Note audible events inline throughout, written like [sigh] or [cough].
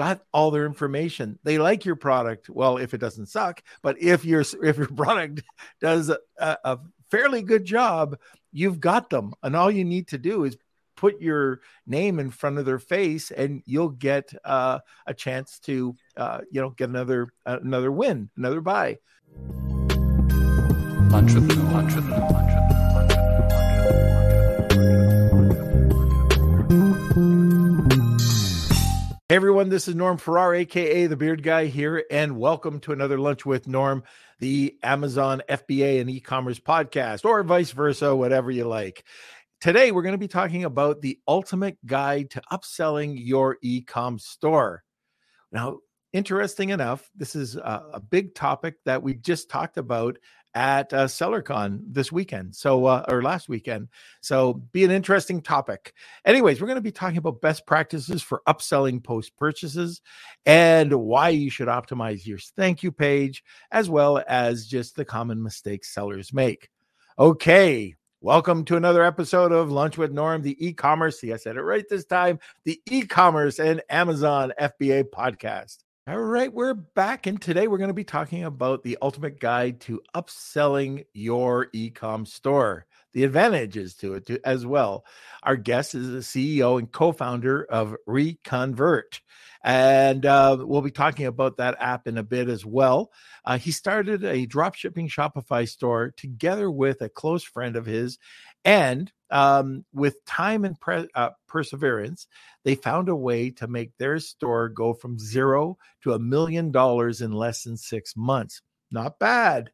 got all their information. They like your product. Well, if it doesn't suck, but if your [laughs] if your product does a, a fairly good job, you've got them, and all you need to do is put your name in front of their face, and you'll get uh, a chance to uh, you know get another uh, another win, another buy. Lunch with lunch Hey everyone, this is Norm Farrar, aka the Beard Guy here, and welcome to another Lunch with Norm, the Amazon FBA and e-commerce podcast, or vice versa, whatever you like. Today we're going to be talking about the ultimate guide to upselling your e-com store. Now, interesting enough, this is a, a big topic that we just talked about at uh, SellerCon this weekend. So, uh, or last weekend. So, be an interesting topic. Anyways, we're going to be talking about best practices for upselling post purchases and why you should optimize your thank you page, as well as just the common mistakes sellers make. Okay. Welcome to another episode of Lunch with Norm, the e commerce. See, I said it right this time the e commerce and Amazon FBA podcast. All right, we're back, and today we're going to be talking about the ultimate guide to upselling your e-com store, the advantages to it as well. Our guest is the CEO and co-founder of Reconvert, and uh, we'll be talking about that app in a bit as well. Uh, he started a dropshipping Shopify store together with a close friend of his, and um, with time and pre- uh, perseverance, they found a way to make their store go from zero to a million dollars in less than six months. Not bad.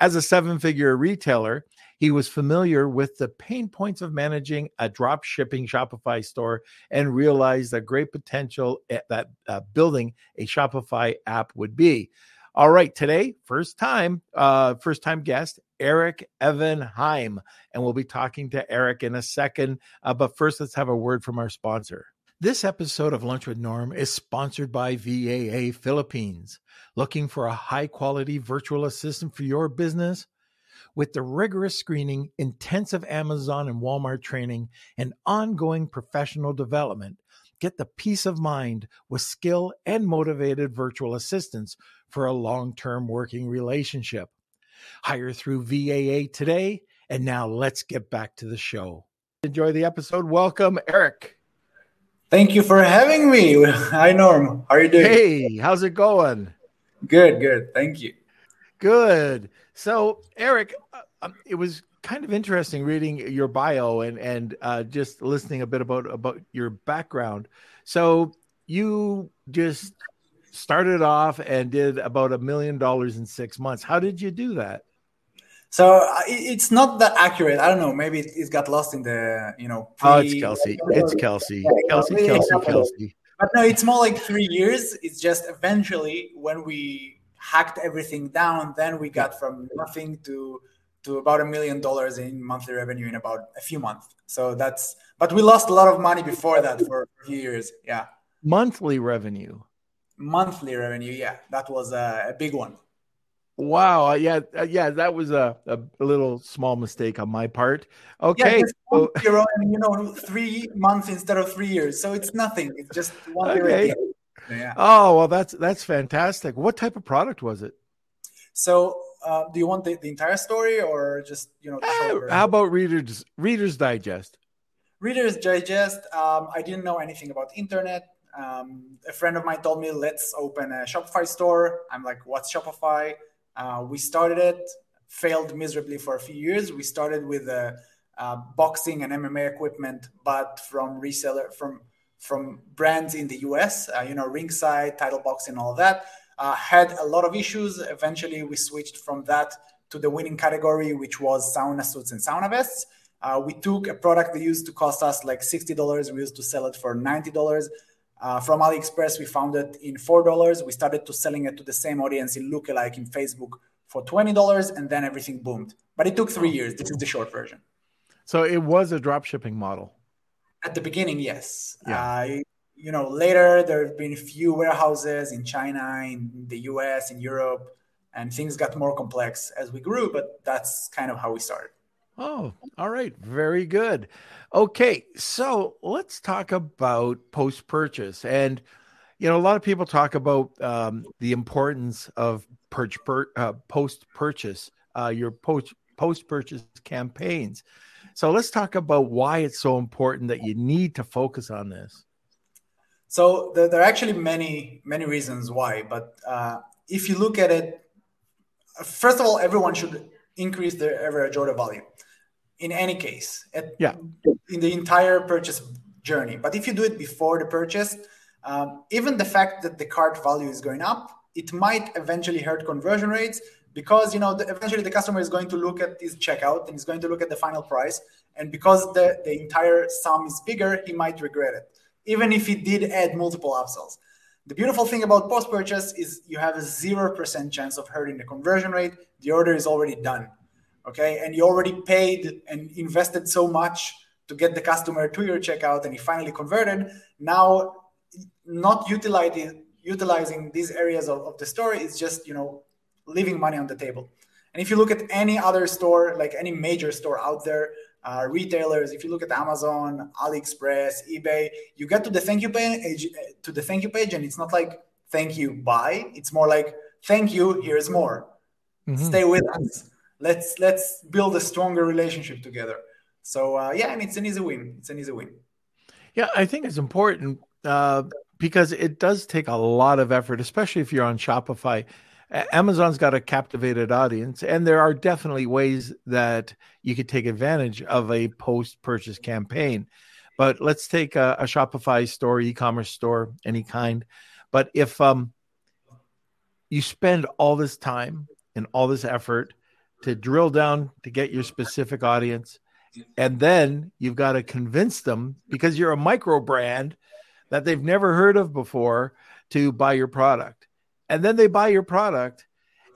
As a seven figure retailer, he was familiar with the pain points of managing a drop shipping Shopify store and realized the great potential that uh, building a Shopify app would be. All right, today, first time, uh, first time guest, Eric Even Haim. And we'll be talking to Eric in a second. Uh, but first, let's have a word from our sponsor. This episode of Lunch with Norm is sponsored by VAA Philippines. Looking for a high quality virtual assistant for your business? With the rigorous screening, intensive Amazon and Walmart training, and ongoing professional development, get the peace of mind with skill and motivated virtual assistants for a long term working relationship. Hire through VAA today. And now let's get back to the show. Enjoy the episode. Welcome, Eric. Thank you for having me. [laughs] Hi, Norm. How are you doing? Hey, how's it going? Good, good. Thank you. Good. So, Eric, uh, um, it was kind of interesting reading your bio and and uh, just listening a bit about about your background. So, you just started off and did about a million dollars in six months. How did you do that? So uh, it's not that accurate. I don't know. Maybe it, got lost in the you know. Pre- oh, it's Kelsey. [laughs] It's Kelsey. Kelsey. Kelsey. Kelsey. But no, it's more like three years. It's just eventually when we hacked everything down, then we got from nothing to to about a million dollars in monthly revenue in about a few months. So that's. But we lost a lot of money before that for a few years. Yeah. Monthly revenue monthly revenue yeah that was a, a big one wow uh, yeah uh, yeah that was a, a, little small mistake on my part okay yeah, so, you know three months instead of three years so it's nothing it's just one okay. yeah. oh well that's that's fantastic what type of product was it so uh, do you want the, the entire story or just you know uh, how about readers readers digest readers digest um, i didn't know anything about internet um, a friend of mine told me, let's open a Shopify store. I'm like, what's Shopify? Uh, we started it, failed miserably for a few years. We started with uh, boxing and MMA equipment, but from reseller, from from brands in the US, uh, you know, Ringside, Title Boxing, all that. Uh, had a lot of issues. Eventually, we switched from that to the winning category, which was sauna suits and sauna vests. Uh, we took a product that used to cost us like $60. We used to sell it for $90 uh, from AliExpress, we found it in $4. We started to selling it to the same audience in lookalike in Facebook for $20, and then everything boomed. But it took three years. This is the short version. So it was a drop shipping model. At the beginning, yes. Yeah. Uh, you know, later there have been a few warehouses in China, in the US, in Europe, and things got more complex as we grew, but that's kind of how we started. Oh, all right. Very good. Okay. So let's talk about post purchase. And, you know, a lot of people talk about um, the importance of per, uh, post purchase, uh, your post post purchase campaigns. So let's talk about why it's so important that you need to focus on this. So there, there are actually many many reasons why, but uh, if you look at it, first of all, everyone should increase their average order value in any case at, yeah. in the entire purchase journey. But if you do it before the purchase, um, even the fact that the cart value is going up, it might eventually hurt conversion rates because you know the, eventually the customer is going to look at his checkout and he's going to look at the final price, and because the, the entire sum is bigger, he might regret it, even if he did add multiple upsells. The beautiful thing about post purchase is you have a 0% chance of hurting the conversion rate. The order is already done. Okay. And you already paid and invested so much to get the customer to your checkout and he finally converted. Now, not utilizing utilizing these areas of, of the store is just, you know, leaving money on the table. And if you look at any other store, like any major store out there, uh, retailers, if you look at Amazon, AliExpress, eBay, you get to the thank you page to the thank you page, and it's not like thank you, buy. It's more like thank you, here's more. Mm-hmm. Stay with us. Let's let's build a stronger relationship together. So uh, yeah, and it's an easy win. It's an easy win. Yeah, I think it's important uh, because it does take a lot of effort, especially if you're on Shopify. Amazon's got a captivated audience, and there are definitely ways that you could take advantage of a post purchase campaign. But let's take a, a Shopify store, e commerce store, any kind. But if um, you spend all this time and all this effort to drill down to get your specific audience, and then you've got to convince them because you're a micro brand that they've never heard of before to buy your product and then they buy your product.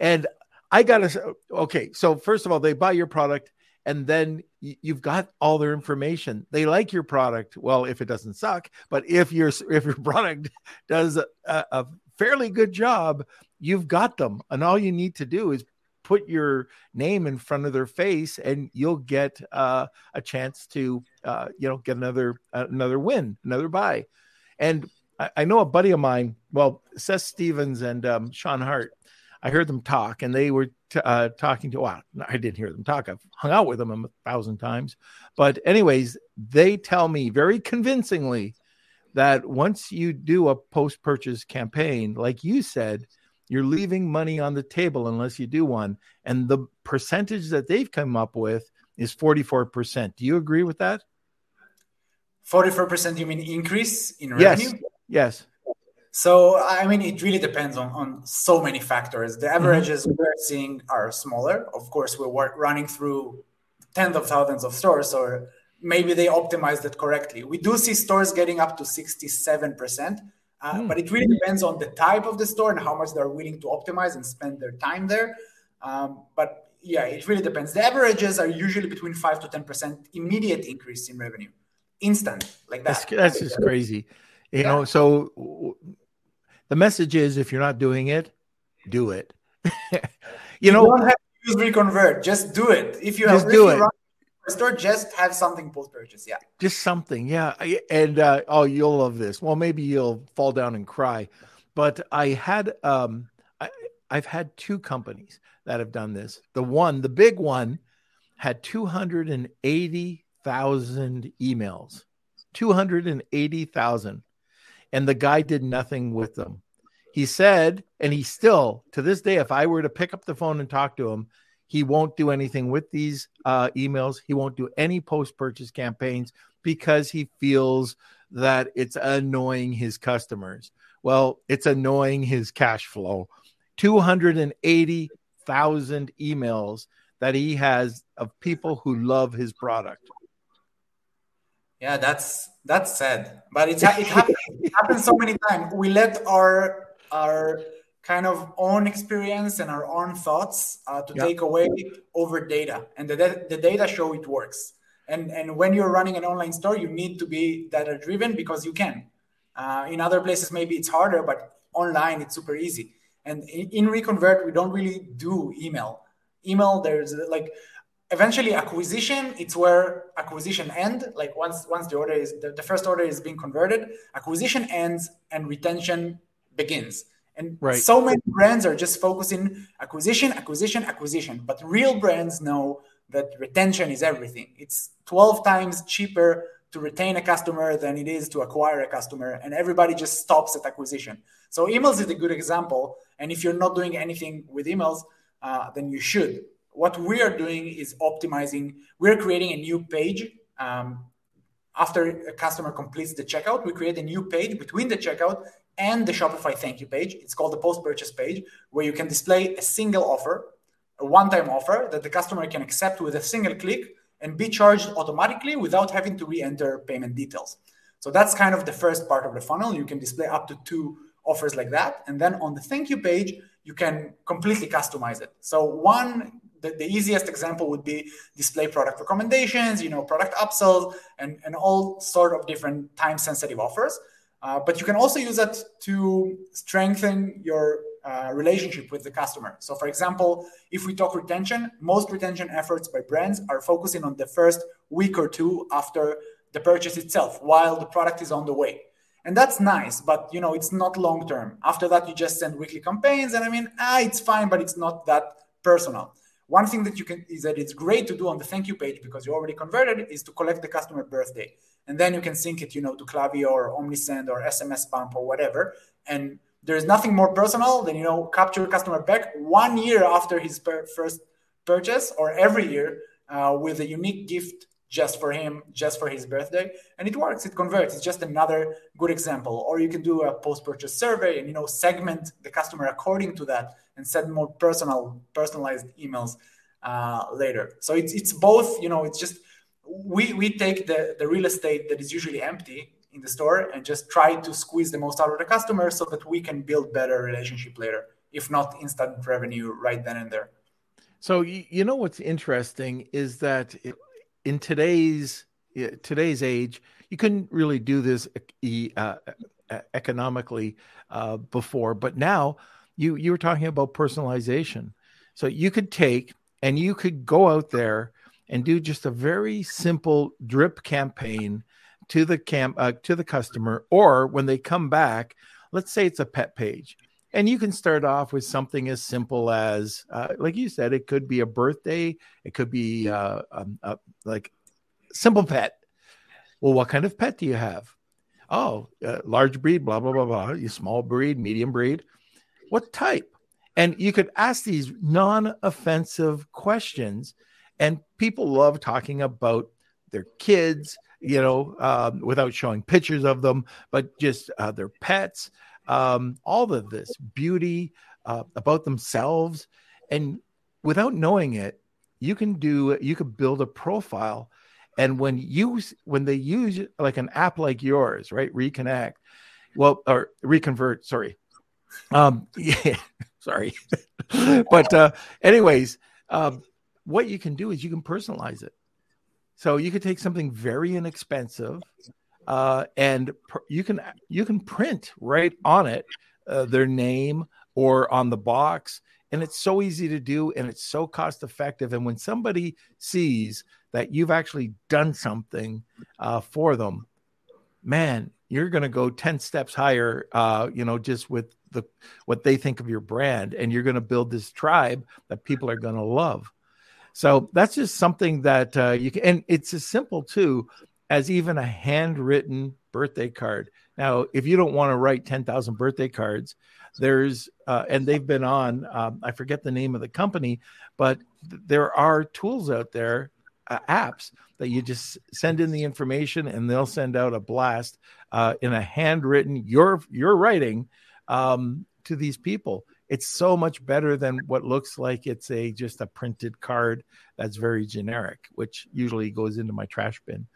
And i gotta okay so first of all they buy your product and then you've got all their information. They like your product. Well if it doesn't suck but if your if your [laughs] product does a, a fairly good job you've got them. And all you need to do is put your name in front of their face and you'll get uh, a chance to uh, you know get another uh, another win another buy. And I, I know a buddy of mine, well, Seth Stevens and um, Sean Hart. I heard them talk, and they were t- uh, talking to. Well, I didn't hear them talk. I've hung out with them a thousand times, but anyways, they tell me very convincingly that once you do a post-purchase campaign, like you said, you're leaving money on the table unless you do one, and the percentage that they've come up with is 44%. Do you agree with that? 44% you mean increase in revenue? Yes. So I mean, it really depends on, on so many factors. The averages mm-hmm. we're seeing are smaller. Of course, we're running through tens of thousands of stores, or maybe they optimized it correctly. We do see stores getting up to 67%, uh, mm. but it really depends on the type of the store and how much they're willing to optimize and spend their time there. Um, but yeah, it really depends. The averages are usually between 5 to 10% immediate increase in revenue, instant, like that. That's, that's just crazy. You yeah. know, so the message is if you're not doing it, do it. [laughs] you, you know, don't have to use reconvert. Just do it. If you just have, do it. Store, just have something post purchase. Yeah. Just something. Yeah. And uh, oh, you'll love this. Well, maybe you'll fall down and cry. But I had um I, I've had two companies that have done this. The one, the big one, had 280,000 emails. 280,000 and the guy did nothing with them. He said, and he still, to this day, if I were to pick up the phone and talk to him, he won't do anything with these uh, emails. He won't do any post purchase campaigns because he feels that it's annoying his customers. Well, it's annoying his cash flow. 280,000 emails that he has of people who love his product. Yeah, that's that's sad, but it's it happens, happens so many times. We let our our kind of own experience and our own thoughts uh, to take away over data, and the the data show it works. And and when you're running an online store, you need to be data driven because you can. Uh, in other places, maybe it's harder, but online it's super easy. And in, in Reconvert, we don't really do email. Email, there's like eventually acquisition it's where acquisition end like once once the order is the, the first order is being converted acquisition ends and retention begins. And right. so many brands are just focusing acquisition acquisition acquisition but real brands know that retention is everything. It's 12 times cheaper to retain a customer than it is to acquire a customer and everybody just stops at acquisition. So emails is a good example and if you're not doing anything with emails uh, then you should what we are doing is optimizing. We're creating a new page. Um, after a customer completes the checkout, we create a new page between the checkout and the Shopify thank you page. It's called the post purchase page, where you can display a single offer, a one time offer that the customer can accept with a single click and be charged automatically without having to re enter payment details. So that's kind of the first part of the funnel. You can display up to two offers like that. And then on the thank you page, you can completely customize it. So one the, the easiest example would be display product recommendations, you know, product upsells, and, and all sort of different time sensitive offers. Uh, but you can also use it to strengthen your uh, relationship with the customer. So, for example, if we talk retention, most retention efforts by brands are focusing on the first week or two after the purchase itself, while the product is on the way. And that's nice, but you know it's not long term. After that, you just send weekly campaigns, and I mean, ah, it's fine, but it's not that personal. One thing that you can is that it's great to do on the thank you page because you already converted is to collect the customer birthday. And then you can sync it, you know, to Klaviyo or OmniSend or SMS Bump or whatever. And there's nothing more personal than, you know, capture customer back one year after his per- first purchase or every year uh, with a unique gift just for him, just for his birthday. And it works, it converts. It's just another good example. Or you can do a post-purchase survey and, you know, segment the customer according to that and send more personal, personalized emails uh, later. So it's it's both. You know, it's just we we take the the real estate that is usually empty in the store and just try to squeeze the most out of the customer so that we can build better relationship later, if not instant revenue right then and there. So you know what's interesting is that in today's today's age, you couldn't really do this uh, economically uh, before, but now you you were talking about personalization. So you could take and you could go out there and do just a very simple drip campaign to the camp uh, to the customer or when they come back let's say it's a pet page. And you can start off with something as simple as uh, like you said it could be a birthday it could be uh, um, like simple pet. Well what kind of pet do you have? Oh uh, large breed blah blah blah blah. You small breed medium breed what type? And you could ask these non offensive questions. And people love talking about their kids, you know, um, without showing pictures of them, but just uh, their pets, um, all of this beauty uh, about themselves. And without knowing it, you can do, you could build a profile. And when you, when they use like an app like yours, right? Reconnect, well, or reconvert, sorry, um, [laughs] yeah, sorry, but uh, anyways, um, what you can do is you can personalize it. So you could take something very inexpensive, uh, and pr- you can you can print right on it uh, their name or on the box, and it's so easy to do, and it's so cost effective. And when somebody sees that you've actually done something uh, for them, man, you're going to go 10 steps higher uh, you know just with the what they think of your brand and you're going to build this tribe that people are going to love. So that's just something that uh, you can and it's as simple too as even a handwritten birthday card. Now if you don't want to write 10,000 birthday cards there's uh, and they've been on um, i forget the name of the company but th- there are tools out there uh, apps that you just send in the information and they'll send out a blast uh, in a handwritten your your writing um, to these people. It's so much better than what looks like it's a just a printed card that's very generic, which usually goes into my trash bin.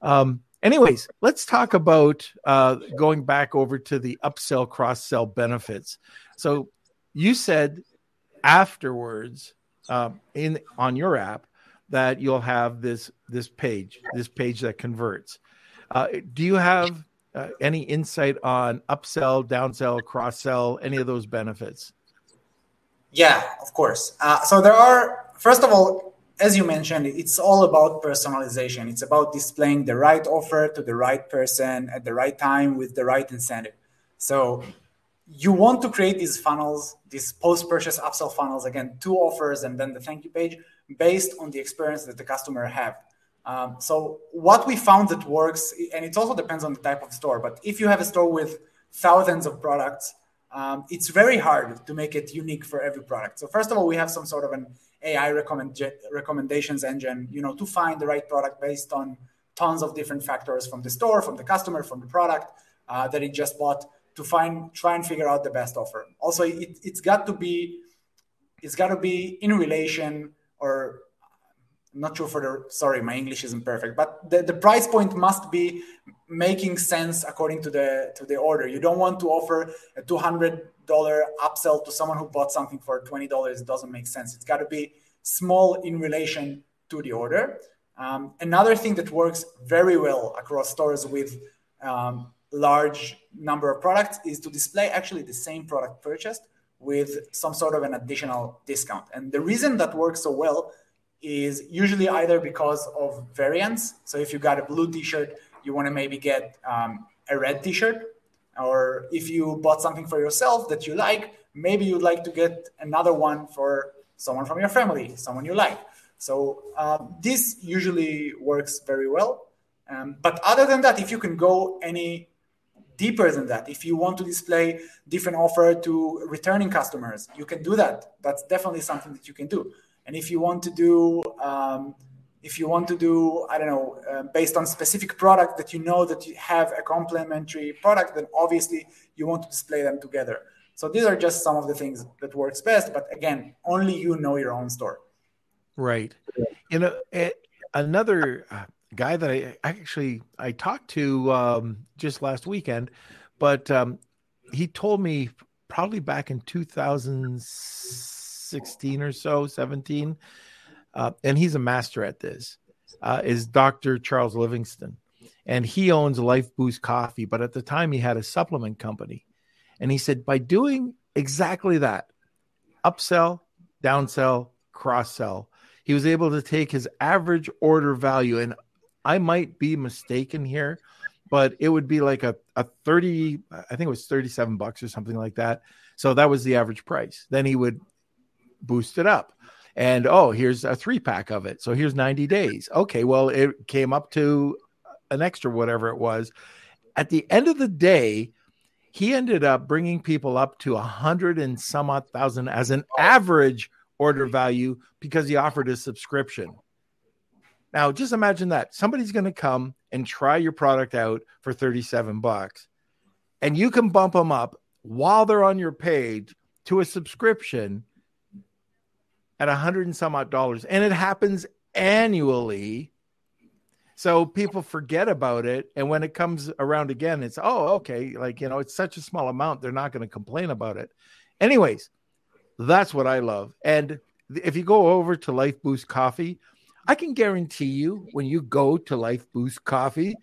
Um, anyways, let's talk about uh, going back over to the upsell cross sell benefits. So you said afterwards uh, in on your app that you'll have this this page, this page that converts. Uh, do you have uh, any insight on upsell, downsell, cross sell, any of those benefits? Yeah, of course. Uh, so there are, first of all, as you mentioned, it's all about personalization. It's about displaying the right offer to the right person at the right time with the right incentive. So you want to create these funnels, these post-purchase upsell funnels, again, two offers and then the thank you page based on the experience that the customer have. Um, so what we found that works, and it also depends on the type of store, but if you have a store with thousands of products, um, it's very hard to make it unique for every product. So first of all, we have some sort of an AI recommend, recommendations engine, you know, to find the right product based on tons of different factors from the store, from the customer, from the product uh, that it just bought to find try and figure out the best offer. Also, it, it's got to be it's got to be in relation or I'm not sure for the sorry, my English isn't perfect, but the, the price point must be making sense according to the to the order. You don't want to offer a two hundred dollar upsell to someone who bought something for twenty dollars. It doesn't make sense. It's got to be small in relation to the order. Um, another thing that works very well across stores with um, large number of products is to display actually the same product purchased with some sort of an additional discount. And the reason that works so well is usually either because of variants. So if you got a blue T-shirt, you want to maybe get um, a red T-shirt, or if you bought something for yourself that you like, maybe you'd like to get another one for someone from your family, someone you like. So um, this usually works very well. Um, but other than that, if you can go any deeper than that, if you want to display different offer to returning customers, you can do that. That's definitely something that you can do. And if you want to do, um, if you want to do, I don't know, uh, based on specific product that you know that you have a complementary product, then obviously you want to display them together. So these are just some of the things that works best. But again, only you know your own store. Right. You know, another uh, guy that I actually I talked to um, just last weekend, but um, he told me probably back in 2016 or so, 17. Uh, and he's a master at this, uh, is Dr. Charles Livingston. And he owns Life Boost Coffee, but at the time he had a supplement company. And he said, by doing exactly that, upsell, downsell, cross sell, he was able to take his average order value. And I might be mistaken here, but it would be like a, a 30, I think it was 37 bucks or something like that. So that was the average price. Then he would boost it up. And oh, here's a three pack of it. So here's 90 days. Okay, well, it came up to an extra whatever it was. At the end of the day, he ended up bringing people up to a hundred and some odd thousand as an average order value because he offered a subscription. Now, just imagine that somebody's going to come and try your product out for 37 bucks, and you can bump them up while they're on your page to a subscription at a hundred and some odd dollars, and it happens annually. So people forget about it, and when it comes around again, it's oh okay, like you know, it's such a small amount, they're not going to complain about it. Anyways, that's what I love. And if you go over to Life Boost Coffee, I can guarantee you when you go to Life Boost Coffee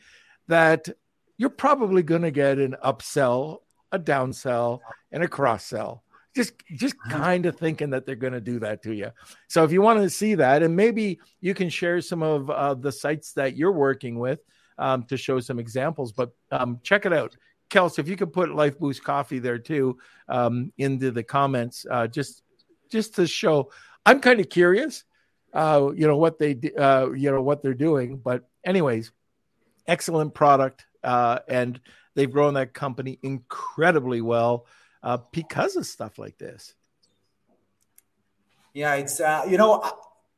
that you're probably going to get an upsell, a downsell, and a cross sell just just uh-huh. kind of thinking that they're going to do that to you. So if you want to see that, and maybe you can share some of uh, the sites that you're working with um, to show some examples. But um, check it out, Kels. If you could put Life Boost Coffee there too um, into the comments, uh, just just to show. I'm kind of curious, uh, you know what they uh, you know what they're doing. But anyways, excellent product, uh, and they've grown that company incredibly well uh, because of stuff like this. Yeah, it's uh, you know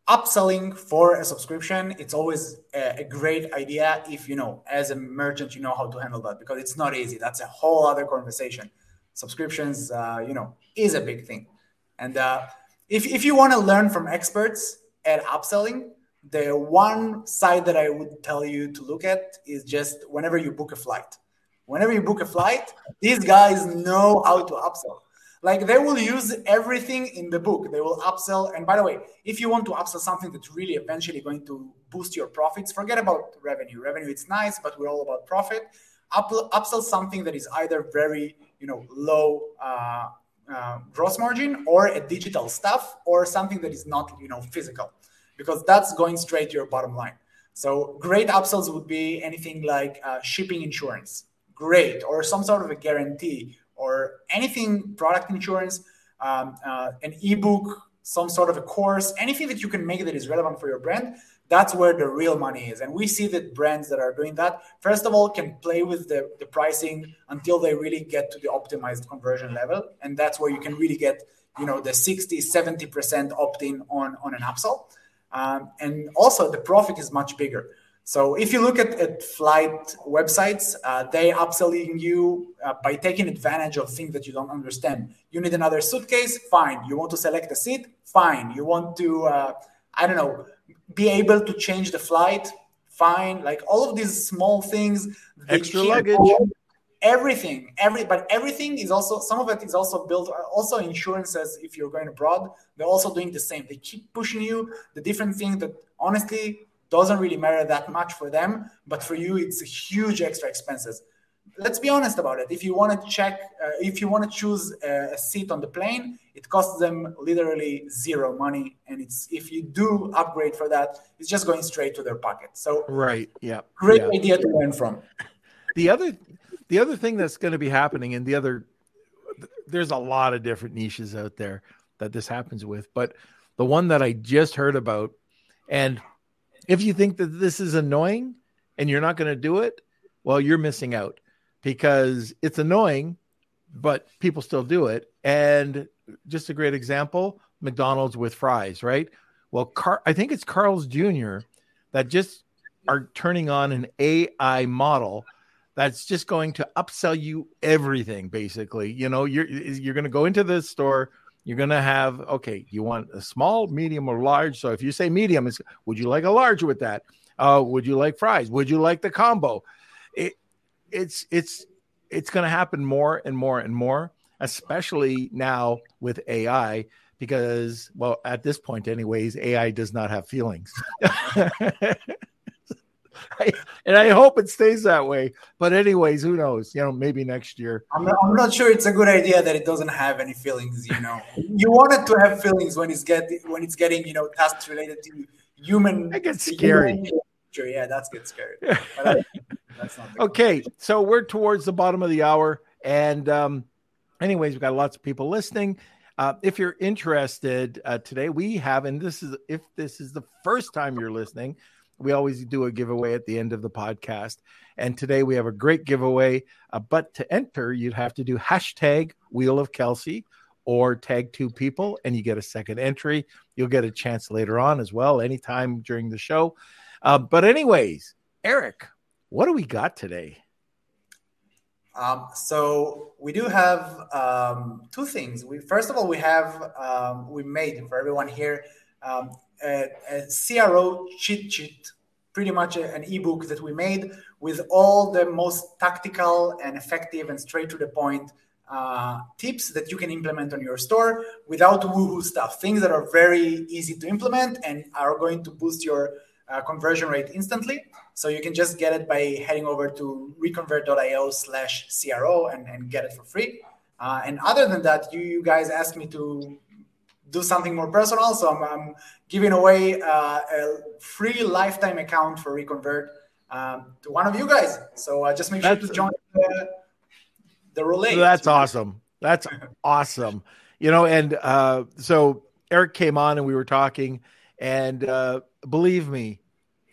upselling for a subscription. It's always a, a, great idea if you know as a merchant you know how to handle that because it's not easy. That's a whole other conversation. Subscriptions, uh, you know, is a big thing, and uh, if if you want to learn from experts at upselling, the one side that I would tell you to look at is just whenever you book a flight whenever you book a flight, these guys know how to upsell. Like they will use everything in the book. They will upsell. And by the way, if you want to upsell something that's really eventually going to boost your profits, forget about revenue. Revenue it's nice, but we're all about profit. Up, upsell something that is either very you know low uh, uh, gross margin or a digital stuff or something that is not you know physical because that's going straight to your bottom line. So great upsells would be anything like uh, shipping insurance, great, or some sort of a guarantee, or anything product insurance, um, uh, an ebook, some sort of a course, anything that you can make that is relevant for your brand. That's where the real money is. And we see that brands that are doing that, first of all, can play with the, the pricing until they really get to the optimized conversion level. And that's where you can really get, you know, the 60, 70% opt-in on, on an upsell. Um, and also the profit is much bigger. So if you look at, at flight websites, uh, they upselling you uh, by taking advantage of things that you don't understand. You need another suitcase, fine. You want to select a seat, fine. You want to, uh, I don't know, be able to change the flight, fine. Like all of these small things. Extra luggage everything every but everything is also some of it is also built also insurances if you're going abroad they're also doing the same they keep pushing you the different thing that honestly doesn't really matter that much for them but for you it's a huge extra expenses let's be honest about it. If you want to check uh, if you want to choose a, a, seat on the plane it costs them literally zero money and it's if you do upgrade for that it's just going straight to their pocket. So right yeah great yeah. idea to learn from. [laughs] The other the other thing that's going to be happening, and the other, there's a lot of different niches out there that this happens with, but the one that I just heard about, and if you think that this is annoying and you're not going to do it, well, you're missing out because it's annoying, but people still do it. And just a great example McDonald's with fries, right? Well, Car- I think it's Carl's Jr. that just are turning on an AI model that's just going to upsell you everything basically you know you're you're going to go into the store you're going to have okay you want a small medium or large so if you say medium is would you like a large with that uh, would you like fries would you like the combo it it's it's it's going to happen more and more and more especially now with ai because well at this point anyways ai does not have feelings [laughs] and I hope it stays that way. But anyways, who knows? You know, maybe next year. I'm not, I'm not sure it's a good idea that it doesn't have any feelings. You know, you want it to have feelings when it's get when it's getting you know tasks related to human. That gets scary. Sure, yeah, that's get scary. that's not [laughs] okay, so we're towards the bottom of the hour, and um, anyways, we've got lots of people listening. Uh, if you're interested uh, today, we have, and this is if this is the first time you're listening, we always do a giveaway at the end of the podcast. And today we have a great giveaway. Uh, but to enter, you'd have to do hashtag Wheel of Kelsey or tag two people, and you get a second entry. You'll get a chance later on as well, anytime during the show. Uh, but, anyways, Eric, what do we got today? Um, so we do have um, two things. We first of all we have um, we made for everyone here um, a, a CRO cheat sheet, pretty much an ebook that we made with all the most tactical and effective and straight to the point uh, tips that you can implement on your store without woohoo stuff. Things that are very easy to implement and are going to boost your uh, conversion rate instantly. So you can just get it by heading over to reconvert.io slash CRO and, and get it for free. Uh, and other than that, you, you guys asked me to do something more personal. So I'm, I'm giving away uh, a free lifetime account for Reconvert um, to one of you guys. So uh, just make sure that's, to join the, the relay. That's awesome. That's [laughs] awesome. You know, and uh, so Eric came on and we were talking, and uh, believe me,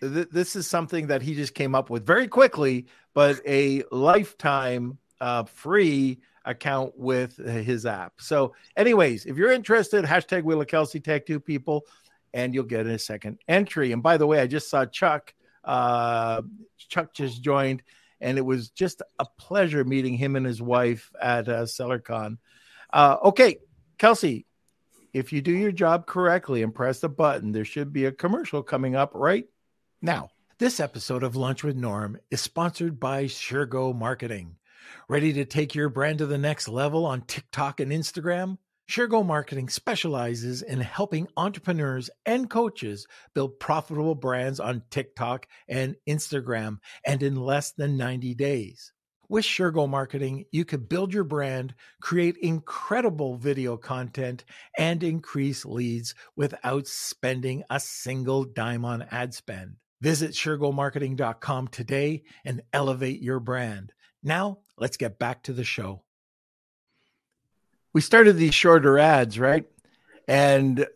th- this is something that he just came up with very quickly, but a lifetime uh, free account with his app. So, anyways, if you're interested, hashtag Wheel of Kelsey, tag two people, and you'll get a second entry. And by the way, I just saw Chuck. Uh, Chuck just joined, and it was just a pleasure meeting him and his wife at uh, SellerCon. Uh, okay, Kelsey, if you do your job correctly and press the button, there should be a commercial coming up right now. This episode of Lunch with Norm is sponsored by Shergo Marketing. Ready to take your brand to the next level on TikTok and Instagram? Shergo Marketing specializes in helping entrepreneurs and coaches build profitable brands on TikTok and Instagram and in less than 90 days. With Shergo Marketing, you can build your brand, create incredible video content, and increase leads without spending a single dime on ad spend. Visit SureGoMarketing.com today and elevate your brand. Now, let's get back to the show. We started these shorter ads, right? And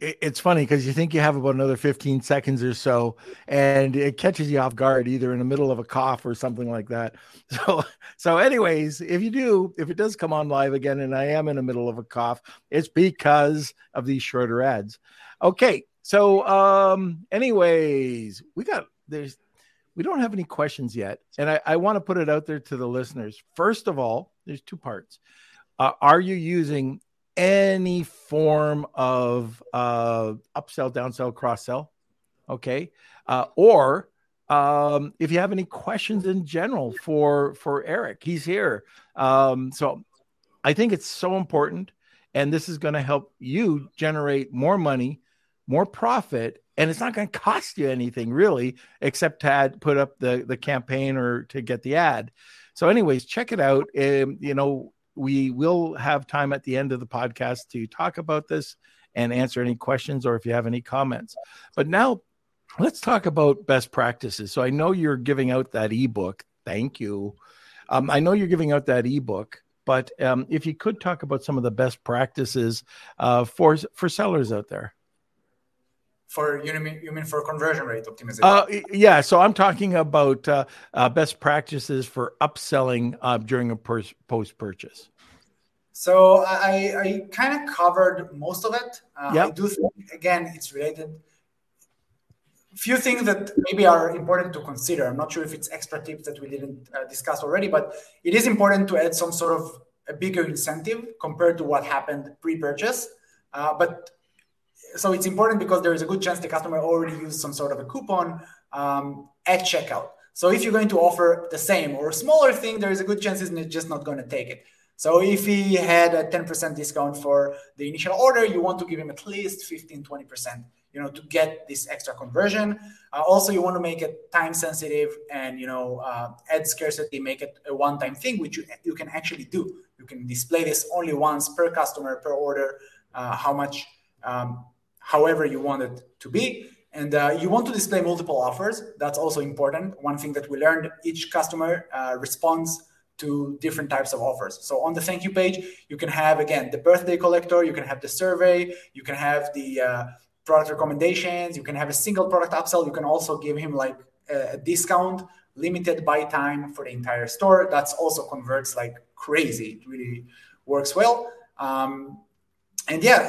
it's funny because you think you have about another 15 seconds or so and it catches you off guard either in the middle of a cough or something like that [laughs] so so anyways if you do if it does come on live again and i am in the middle of a cough it's because of these shorter ads okay so um anyways we got there's we don't have any questions yet and i, I want to put it out there to the listeners first of all there's two parts uh, are you using any form of uh, upsell, downsell, cross sell. Okay. Uh, or um, if you have any questions in general for for Eric, he's here. Um, so I think it's so important, and this is going to help you generate more money, more profit, and it's not going to cost you anything really, except to add, put up the the campaign or to get the ad. So, anyways, check it out. Um, you know, we will have time at the end of the podcast to talk about this and answer any questions or if you have any comments. But now let's talk about best practices. So I know you're giving out that ebook. Thank you. Um, I know you're giving out that ebook, but um, if you could talk about some of the best practices uh, for for sellers out there. For you mean you mean for conversion rate optimization? Uh, yeah, so I'm talking about uh, uh, best practices for upselling uh, during a per- post purchase. So I, I kind of covered most of it. Uh, yep. I do think again it's related. Few things that maybe are important to consider. I'm not sure if it's extra tips that we didn't uh, discuss already, but it is important to add some sort of a bigger incentive compared to what happened pre-purchase. but so it's important because there is a good chance the customer already used some sort of a coupon um, at checkout. So if you're going to offer the same or a smaller thing, there is a good chance he's just not going to take it. So if he had a 10% discount for the initial order, you want to give him at least 15, 20%, you know, to get this extra conversion. Uh, also, you want to make it time sensitive and, you know, uh, add scarcity, make it a one-time thing, which you, you can actually do. You can display this only once per customer, per order, uh, how much um, however you want it to be. And uh, you want to display multiple offers. That's also important. One thing that we learned each customer uh, responds to different types of offers. So on the thank you page, you can have, again, the birthday collector, you can have the survey, you can have the uh, product recommendations, you can have a single product upsell. You can also give him like a discount limited by time for the entire store. That's also converts like crazy. It really works well. Um, and yeah,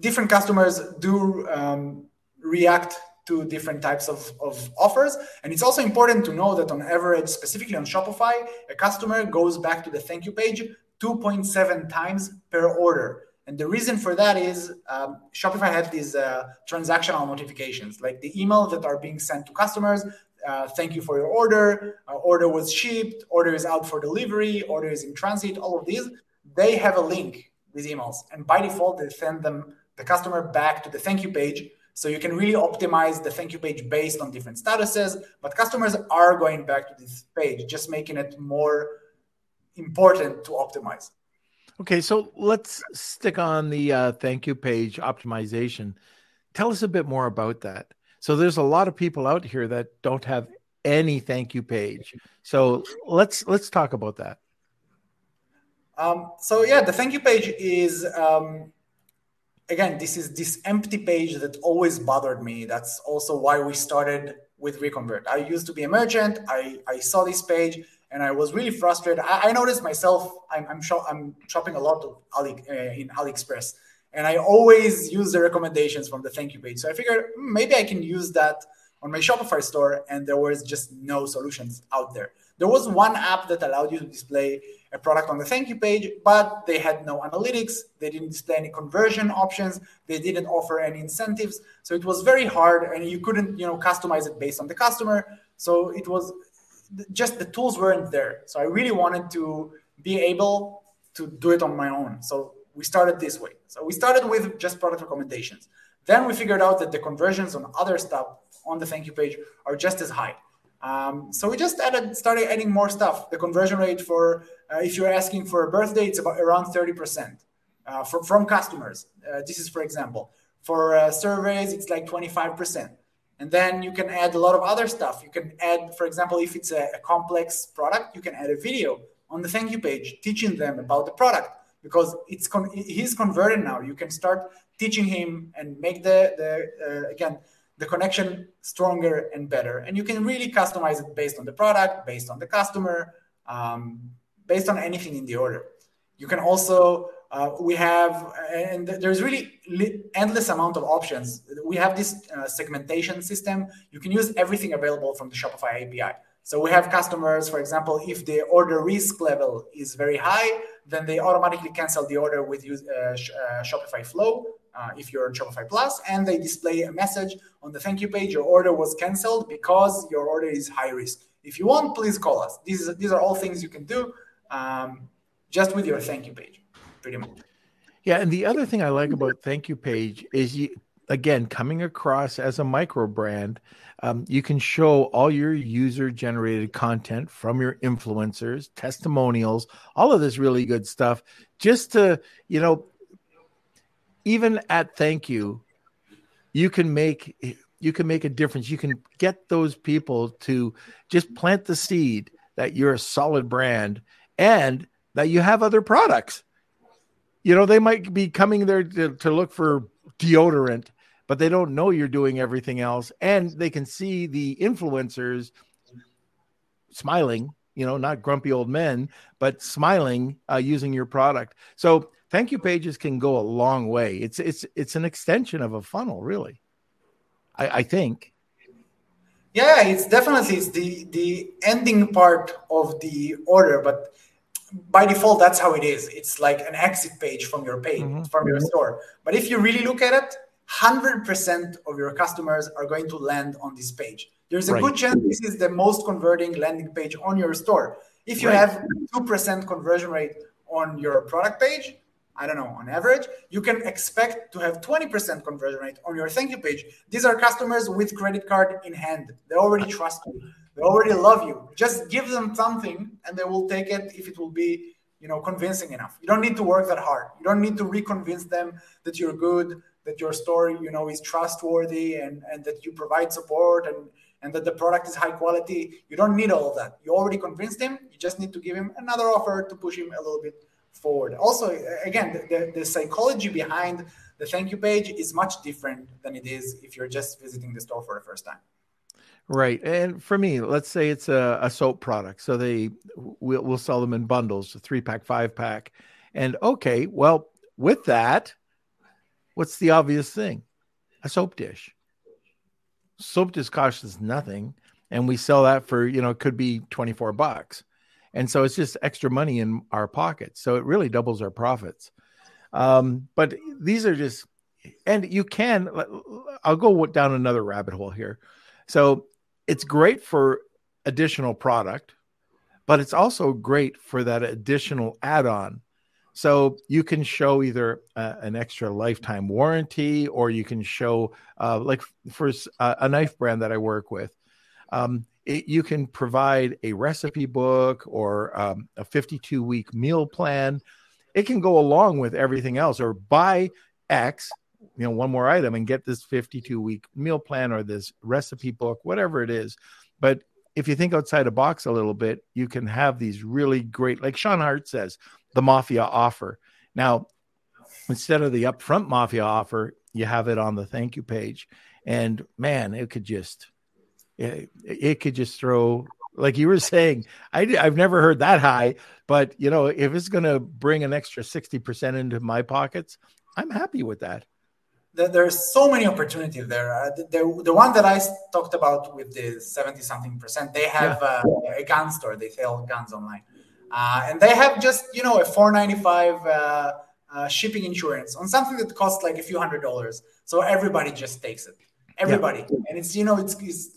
different customers do um, react to different types of, of offers. And it's also important to know that on average, specifically on Shopify, a customer goes back to the thank you page 2.7 times per order. And the reason for that is um, Shopify has these uh, transactional notifications, like the email that are being sent to customers. Uh, thank you for your order. Uh, order was shipped. Order is out for delivery. Order is in transit. All of these, they have a link. These emails, and by default, they send them the customer back to the thank you page. So you can really optimize the thank you page based on different statuses, but customers are going back to this page, just making it more important to optimize. Okay, so let's stick on the uh, thank you page optimization. Tell us a bit more about that. So there's a lot of people out here that don't have any thank you page. So let's let's talk about that. Um, so yeah, the thank you page is um, again, this is this empty page that always bothered me. That's also why we started with Reconvert. I used to be a merchant. I, I saw this page and I was really frustrated. I, I noticed myself, I'm, I'm, I'm shopping a lot of Ali, uh, in AliExpress and I always use the recommendations from the thank you page. So I figured hmm, maybe I can use that on my Shopify store and there was just no solutions out there. There was one app that allowed you to display a product on the thank you page, but they had no analytics. They didn't display any conversion options. They didn't offer any incentives. So it was very hard, and you couldn't, you know, customize it based on the customer. So it was just the tools weren't there. So I really wanted to be able to do it on my own. So we started this way. So we started with just product recommendations. Then we figured out that the conversions on other stuff on the thank you page are just as high. Um, so we just added, started adding more stuff. The conversion rate for uh, if you're asking for a birthday, it's about around 30% uh, from, from customers. Uh, this is for example. For uh, surveys, it's like 25%. And then you can add a lot of other stuff. You can add, for example, if it's a, a complex product, you can add a video on the thank you page teaching them about the product because it's con- he's converted now. You can start teaching him and make the the uh, again the connection stronger and better. And you can really customize it based on the product, based on the customer, um, based on anything in the order. You can also uh, we have and there's really endless amount of options. We have this uh, segmentation system. You can use everything available from the Shopify API. So we have customers, for example, if the order risk level is very high, then they automatically cancel the order with use, uh, uh, Shopify Flow uh, if you're on Shopify Plus, and they display a message on the thank you page. Your order was canceled because your order is high risk. If you want, please call us. These these are all things you can do um, just with your thank you page, pretty much. Yeah, and the other thing I like about thank you page is you again coming across as a micro brand um, you can show all your user generated content from your influencers, testimonials, all of this really good stuff, just to, you know, even at thank you, you can make you can make a difference. You can get those people to just plant the seed that you're a solid brand and that you have other products. You know, they might be coming there to, to look for deodorant but they don't know you're doing everything else. And they can see the influencers smiling, you know, not grumpy old men, but smiling uh, using your product. So thank you pages can go a long way. It's it's it's an extension of a funnel, really. I, I think. Yeah, it's definitely it's the the ending part of the order, but by default that's how it is. It's like an exit page from your page mm-hmm. from your store. But if you really look at it, 100% of your customers are going to land on this page. There's a right. good chance this is the most converting landing page on your store. If you right. have 2% conversion rate on your product page, I don't know, on average, you can expect to have 20% conversion rate on your thank you page. These are customers with credit card in hand. They already trust you. They already love you. Just give them something and they will take it if it will be, you know, convincing enough. You don't need to work that hard. You don't need to reconvince them that you're good, that your story you know is trustworthy and and that you provide support and and that the product is high quality you don't need all of that you already convinced him you just need to give him another offer to push him a little bit forward also again the, the, the psychology behind the thank you page is much different than it is if you're just visiting the store for the first time Right. And for me, let's say it's a, a soap product. So they we'll, we'll sell them in bundles, three pack, five pack. And okay, well, with that, What's the obvious thing? A soap dish. Soap dish costs nothing, and we sell that for you know it could be twenty four bucks, and so it's just extra money in our pockets. So it really doubles our profits. Um, but these are just, and you can. I'll go down another rabbit hole here. So it's great for additional product, but it's also great for that additional add on so you can show either uh, an extra lifetime warranty, or you can show, uh, like for uh, a knife brand that I work with, um, it, you can provide a recipe book or um, a 52 week meal plan. It can go along with everything else, or buy X, you know, one more item and get this 52 week meal plan or this recipe book, whatever it is. But if you think outside a box a little bit, you can have these really great, like Sean Hart says, the mafia offer. Now, instead of the upfront mafia offer, you have it on the thank you page. And man, it could just, it, it could just throw, like you were saying, I, I've never heard that high, but you know, if it's going to bring an extra 60% into my pockets, I'm happy with that there's so many opportunities there. Uh, the, the, the, one that I talked about with the 70 something percent, they have yeah. uh, a gun store. They sell guns online. Uh, and they have just, you know, a 495 uh, uh, shipping insurance on something that costs like a few hundred dollars. So everybody just takes it. Everybody. Yeah. And it's, you know, it's, it's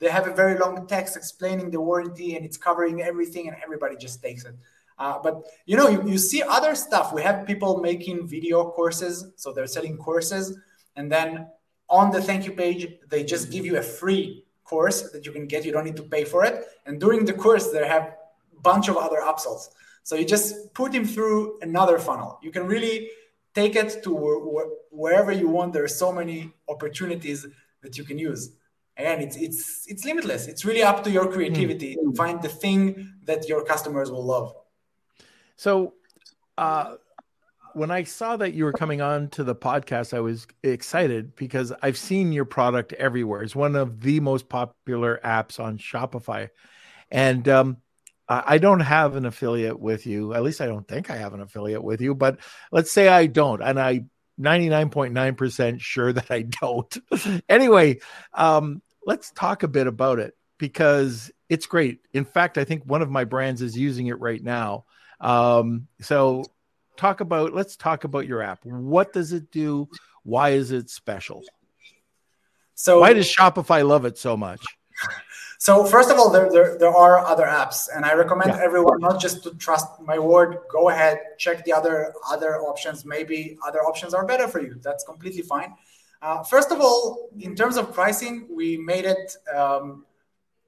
they have a very long text explaining the warranty and it's covering everything and everybody just takes it. Uh, but you know, you, you see other stuff. We have people making video courses, so they're selling courses, and then on the thank you page, they just give you a free course that you can get. You don't need to pay for it. And during the course, they have a bunch of other upsells. So you just put him through another funnel. You can really take it to wherever you want. There are so many opportunities that you can use. And it's it's it's limitless. It's really up to your creativity mm-hmm. to find the thing that your customers will love. So, uh, when I saw that you were coming on to the podcast, I was excited because I've seen your product everywhere. It's one of the most popular apps on Shopify, and um, I don't have an affiliate with you. At least I don't think I have an affiliate with you. But let's say I don't, and I 99.9% sure that I don't. [laughs] anyway, um, let's talk a bit about it because it's great. In fact, I think one of my brands is using it right now. Um, so talk about let's talk about your app. What does it do? Why is it special? So why does Shopify love it so much? So first of all, there, there, there are other apps, and I recommend yeah. everyone not just to trust my word. Go ahead, check the other other options. Maybe other options are better for you. That's completely fine. Uh, first of all, in terms of pricing, we made it um,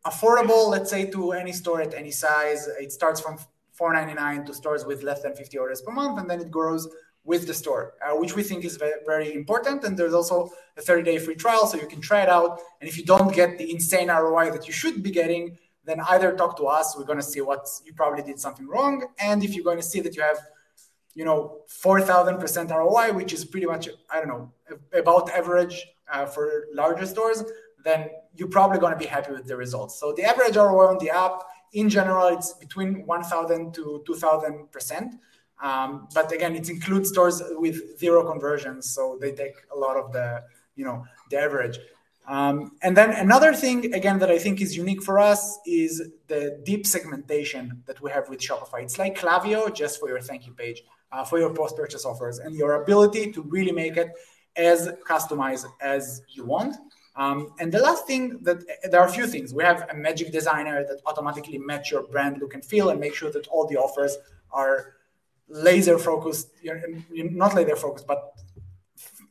affordable. Let's say to any store at any size. It starts from 4.99 to stores with less than 50 orders per month, and then it grows with the store, uh, which we think is very, very important. And there's also a 30 day free trial, so you can try it out. And if you don't get the insane ROI that you should be getting, then either talk to us. We're going to see what you probably did something wrong. And if you're going to see that you have, you know, 4,000% ROI, which is pretty much, I don't know, about average uh, for larger stores, then you're probably going to be happy with the results. So the average ROI on the app in general, it's between 1,000 to 2,000%. Um, but again, it includes stores with zero conversions, so they take a lot of the, you know, the average. Um, and then another thing, again, that I think is unique for us is the deep segmentation that we have with Shopify. It's like Klaviyo, just for your thank you page, uh, for your post purchase offers, and your ability to really make it as customized as you want. Um, and the last thing that there are a few things. We have a magic designer that automatically match your brand look and feel and make sure that all the offers are laser focused, not laser focused, but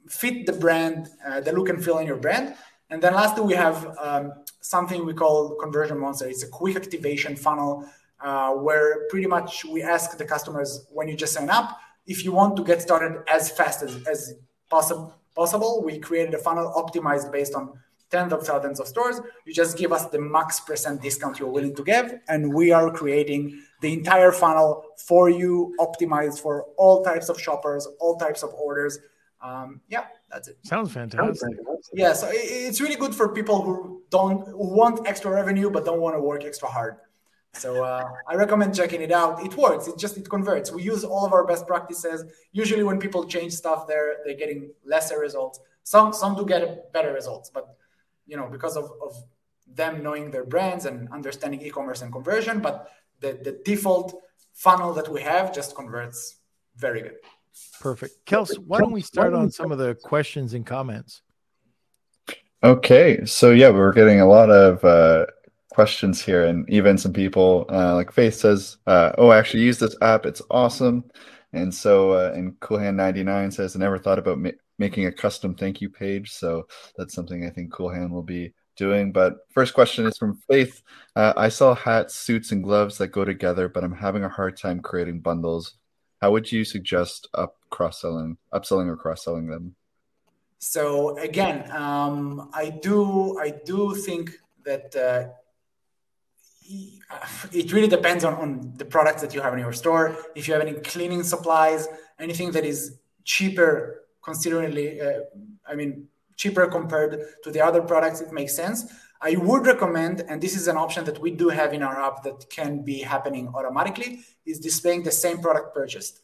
fit the brand, uh, the look and feel in your brand. And then lastly, we have um, something we call Conversion Monster. It's a quick activation funnel uh, where pretty much we ask the customers when you just sign up if you want to get started as fast as, as possible. Possible. We created a funnel optimized based on tens of thousands of stores. You just give us the max percent discount you're willing to give, and we are creating the entire funnel for you, optimized for all types of shoppers, all types of orders. Um, yeah, that's it. Sounds fantastic. Yeah, so it's really good for people who don't who want extra revenue but don't want to work extra hard. So uh, I recommend checking it out. It works. It just it converts. We use all of our best practices. Usually, when people change stuff, there they're getting lesser results. Some some do get better results, but you know because of, of them knowing their brands and understanding e-commerce and conversion. But the, the default funnel that we have just converts very good. Perfect. Kels, why don't we start on some of the questions and comments? Okay. So, yeah, we're getting a lot of uh, questions here, and even some people, uh, like Faith says, uh, Oh, I actually use this app. It's awesome. And so, uh, and Coolhand99 says, I never thought about ma- making a custom thank you page. So, that's something I think Coolhand will be doing. But first question is from Faith. Uh, I sell hats, suits, and gloves that go together, but I'm having a hard time creating bundles. How would you suggest up cross selling, upselling, or cross selling them? So again, um, I do I do think that uh, it really depends on, on the products that you have in your store. If you have any cleaning supplies, anything that is cheaper, considerably, uh, I mean, cheaper compared to the other products, it makes sense. I would recommend, and this is an option that we do have in our app that can be happening automatically, is displaying the same product purchased.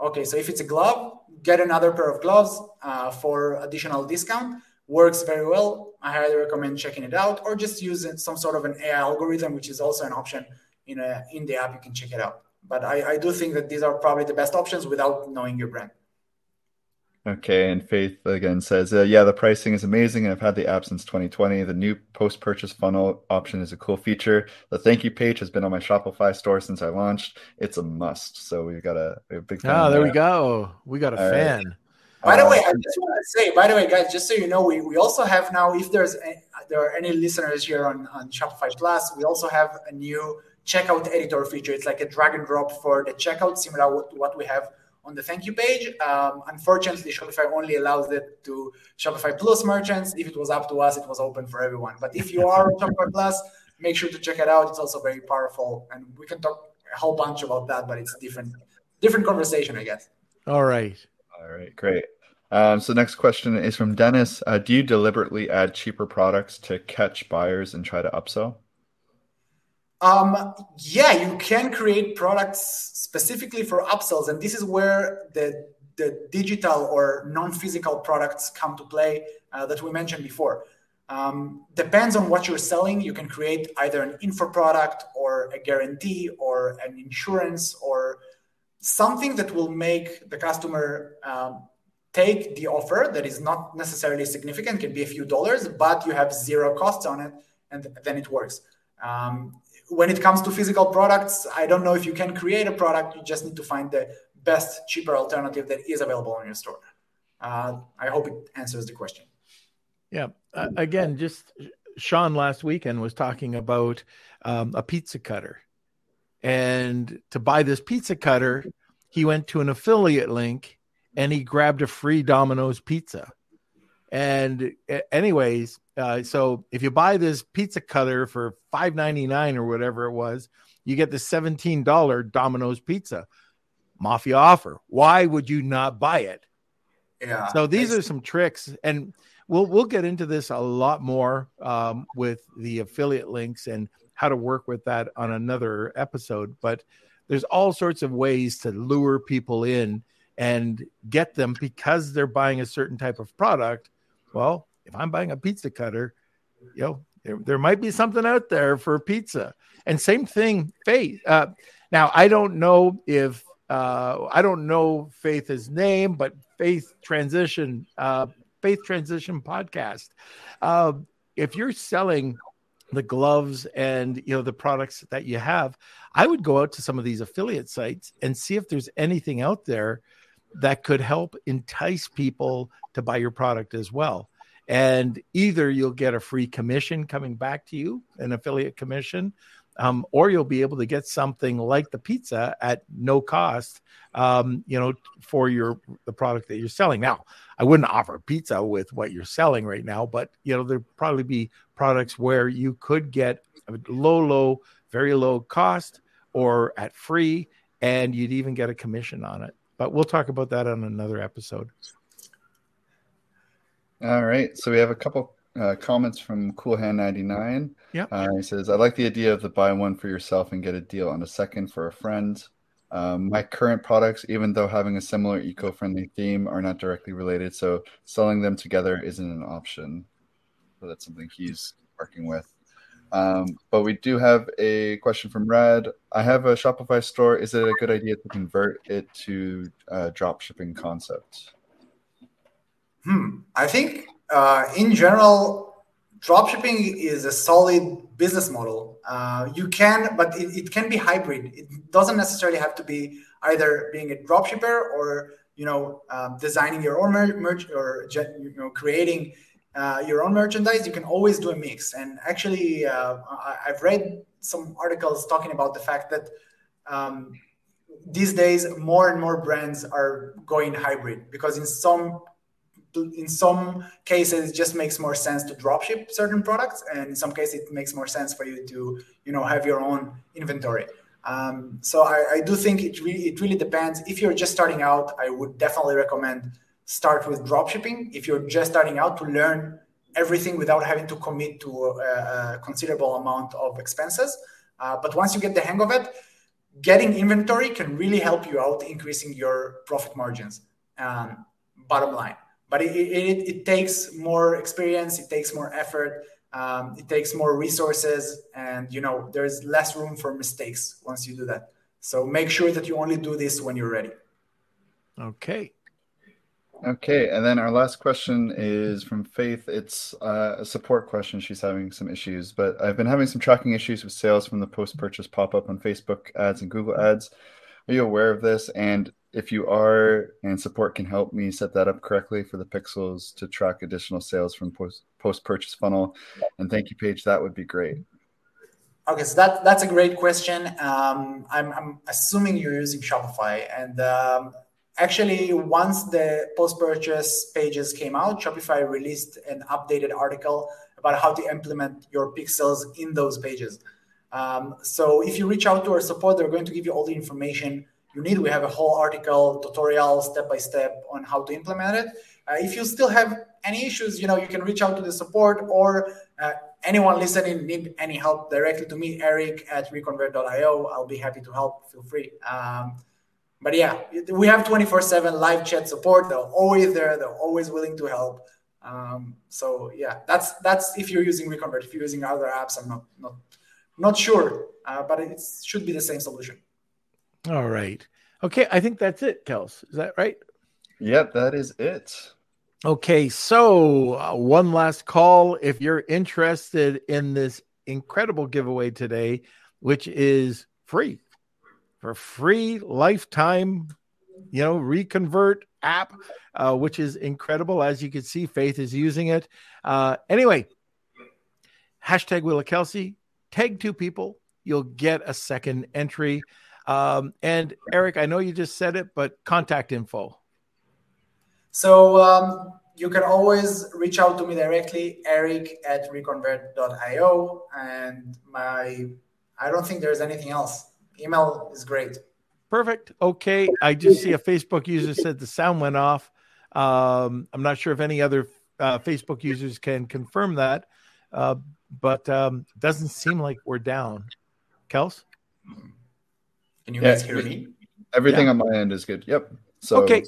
Okay, so if it's a glove, get another pair of gloves uh, for additional discount. Works very well. I highly recommend checking it out, or just use some sort of an AI algorithm, which is also an option in a, in the app. You can check it out. But I, I do think that these are probably the best options without knowing your brand. Okay, and Faith again says, uh, "Yeah, the pricing is amazing, and I've had the app since 2020. The new post-purchase funnel option is a cool feature. The thank you page has been on my Shopify store since I launched. It's a must. So we've got a, a big. Fan oh, there, there we go. We got a All fan. Right. By the way, I just want to say, by the way, guys, just so you know, we, we also have now, if there's any, there are any listeners here on, on Shopify Plus, we also have a new checkout editor feature. It's like a drag and drop for the checkout, similar to what we have on the thank you page. Um, unfortunately, Shopify only allows it to Shopify Plus merchants. If it was up to us, it was open for everyone. But if you [laughs] are on Shopify Plus, make sure to check it out. It's also very powerful, and we can talk a whole bunch about that. But it's different, different conversation, I guess. All right. All right. Great. Um, so next question is from Dennis. Uh, do you deliberately add cheaper products to catch buyers and try to upsell? Um, yeah, you can create products specifically for upsells, and this is where the the digital or non-physical products come to play uh, that we mentioned before. Um, depends on what you're selling. You can create either an info product or a guarantee or an insurance or something that will make the customer um, take the offer that is not necessarily significant, can be a few dollars, but you have zero costs on it, and then it works. Um, when it comes to physical products, I don't know if you can create a product. You just need to find the best, cheaper alternative that is available in your store. Uh, I hope it answers the question. Yeah. Uh, again, just Sean last weekend was talking about um, a pizza cutter. And to buy this pizza cutter, he went to an affiliate link and he grabbed a free Domino's pizza. And, anyways, uh, so if you buy this pizza cutter for five ninety nine or whatever it was, you get the seventeen dollar Domino's pizza mafia offer. Why would you not buy it? Yeah. So these are some tricks, and we'll we'll get into this a lot more um, with the affiliate links and how to work with that on another episode. But there's all sorts of ways to lure people in and get them because they're buying a certain type of product. Well, if I'm buying a pizza cutter, you know, there, there might be something out there for pizza. And same thing, Faith. Uh, now, I don't know if uh, I don't know Faith's name, but Faith Transition, uh, Faith Transition podcast. Uh, if you're selling the gloves and you know the products that you have, I would go out to some of these affiliate sites and see if there's anything out there that could help entice people to buy your product as well and either you'll get a free commission coming back to you, an affiliate commission, um, or you'll be able to get something like the pizza at no cost, um, you know, for your the product that you're selling. Now, I wouldn't offer pizza with what you're selling right now, but you know, there'd probably be products where you could get a low, low, very low cost or at free, and you'd even get a commission on it. But we'll talk about that on another episode. All right. So we have a couple uh, comments from Coolhand99. Yeah. Uh, he says, I like the idea of the buy one for yourself and get a deal on a second for a friend. Um, my current products, even though having a similar eco friendly theme, are not directly related. So selling them together isn't an option. So that's something he's working with. Um, but we do have a question from Rad. I have a Shopify store. Is it a good idea to convert it to a drop shipping concept? Hmm. I think uh, in general, dropshipping is a solid business model. Uh, you can, but it, it, can be hybrid. It doesn't necessarily have to be either being a dropshipper or you know um, designing your own merch or you know creating uh, your own merchandise. You can always do a mix. And actually, uh, I've read some articles talking about the fact that. Um, these days more and more brands are going hybrid because in some in some cases it just makes more sense to dropship certain products and in some cases it makes more sense for you to you know have your own inventory um, so I, I, do think it really it really depends if you're just starting out i would definitely recommend start with dropshipping. If you're just starting out to learn everything without having to commit to a, a considerable amount of expenses. Uh, but once you get the hang of it getting inventory can really help you out increasing your profit margins um, bottom line. But it, it, it takes more experience it takes more effort um, it takes more resources and you know there's less room for mistakes once you do that. So make sure that you only do this when you're ready. Okay okay and then our last question is from faith it's uh, a support question she's having some issues but i've been having some tracking issues with sales from the post purchase pop-up on facebook ads and google ads are you aware of this and if you are and support can help me set that up correctly for the pixels to track additional sales from post purchase funnel. And thank you, Paige. That would be great. Okay, so that that's a great question. Um, I'm, I'm assuming you're using Shopify, and um, actually, once the post purchase pages came out, Shopify released an updated article about how to implement your pixels in those pages. Um, so if you reach out to our support, they're going to give you all the information you need. We have a whole article, tutorial, step by step on how to implement it. Uh, if you still have any issues, you know, you can reach out to the support or uh, anyone listening need any help directly to me, Eric at reconvert.io. I'll be happy to help. Feel free. Um, but yeah, we have 24 7 live chat support. They're always there, they're always willing to help. Um, so yeah, that's that's if you're using ReConvert. If you're using other apps, I'm not not not sure, uh, but it should be the same solution. All right. Okay, I think that's it, Kels. Is that right? Yep, that is it. Okay, so uh, one last call if you're interested in this incredible giveaway today, which is free for free lifetime, you know, reconvert app, uh, which is incredible. As you can see, Faith is using it. Uh, anyway, hashtag Wheel of Kelsey, tag two people, you'll get a second entry. Um, and Eric, I know you just said it, but contact info. So um, you can always reach out to me directly, eric at reconvert.io. And my, I don't think there's anything else. Email is great. Perfect. Okay. I just see a Facebook user said the sound went off. Um, I'm not sure if any other uh, Facebook users can confirm that, uh, but um, doesn't seem like we're down. Kels? Can you yeah, guys hear me? Everything yeah. on my end is good. Yep. So okay.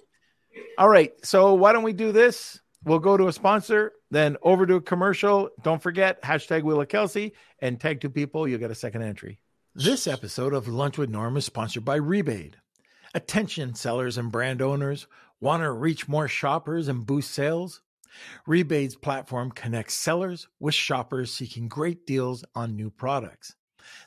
All right. So why don't we do this? We'll go to a sponsor, then over to a commercial. Don't forget hashtag Wheel of Kelsey and tag two people. You'll get a second entry. This episode of Lunch with Norm is sponsored by Rebaid. Attention sellers and brand owners want to reach more shoppers and boost sales. Rebaid's platform connects sellers with shoppers seeking great deals on new products.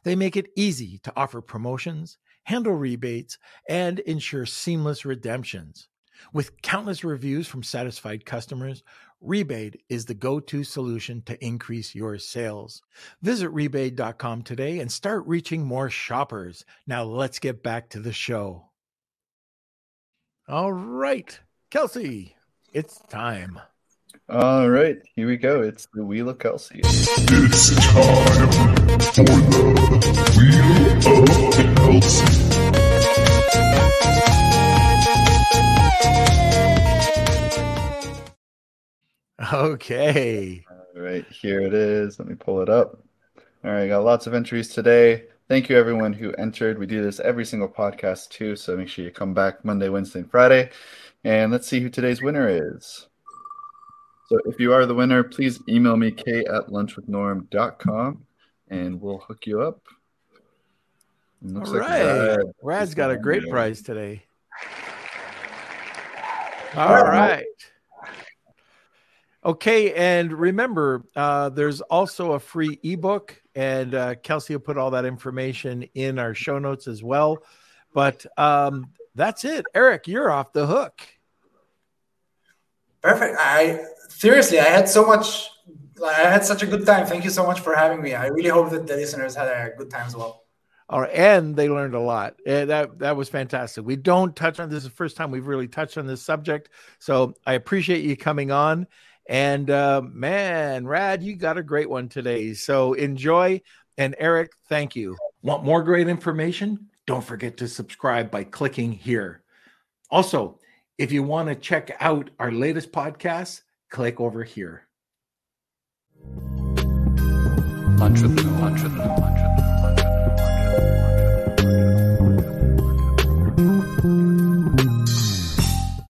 They make it easy to offer promotions handle rebates, and ensure seamless redemptions. With countless reviews from satisfied customers, Rebaid is the go to solution to increase your sales. Visit rebaid.com today and start reaching more shoppers. Now, let's get back to the show. All right, Kelsey, it's time. All right, here we go. It's the Wheel of Kelsey. It's time for the Wheel of Kelsey. Okay. All right, here it is. Let me pull it up. All right, got lots of entries today. Thank you, everyone who entered. We do this every single podcast, too, so make sure you come back Monday, Wednesday, and Friday. And let's see who today's winner is. So if you are the winner, please email me, k at lunchwithnorm.com, and we'll hook you up. All right. Like Rad Rad's got a great prize today. All right. Okay, and remember, uh, there's also a free ebook, and uh, Kelsey will put all that information in our show notes as well. But um, that's it, Eric. You're off the hook. Perfect. I seriously, I had so much. I had such a good time. Thank you so much for having me. I really hope that the listeners had a good time as well. All right, and they learned a lot. Uh, that that was fantastic. We don't touch on this. Is the first time we've really touched on this subject, so I appreciate you coming on. And uh, man, Rad, you got a great one today. So enjoy. And Eric, thank you. Want more great information? Don't forget to subscribe by clicking here. Also, if you want to check out our latest podcast, click over here. Lunch with, lunch with, lunch with.